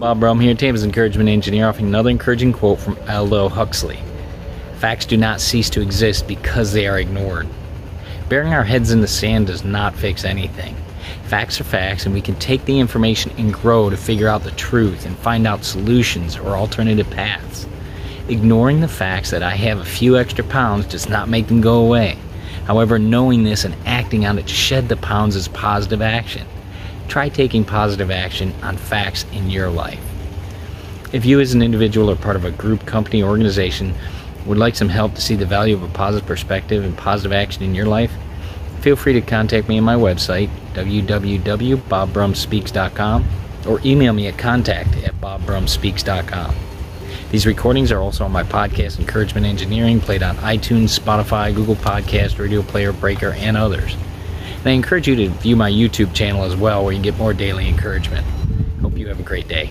Bob Brum here, Tampa's Encouragement Engineer, offering another encouraging quote from Aldous Huxley. Facts do not cease to exist because they are ignored. Burying our heads in the sand does not fix anything. Facts are facts, and we can take the information and grow to figure out the truth and find out solutions or alternative paths. Ignoring the facts that I have a few extra pounds does not make them go away. However, knowing this and acting on it to shed the pounds is positive action try taking positive action on facts in your life. If you, as an individual or part of a group, company, organization, would like some help to see the value of a positive perspective and positive action in your life, feel free to contact me on my website, www.bobbrumspeaks.com, or email me at contact at bobbrumspeaks.com. These recordings are also on my podcast, Encouragement Engineering, played on iTunes, Spotify, Google Podcast, Radio Player, Breaker, and others. And I encourage you to view my YouTube channel as well, where you can get more daily encouragement. Hope you have a great day.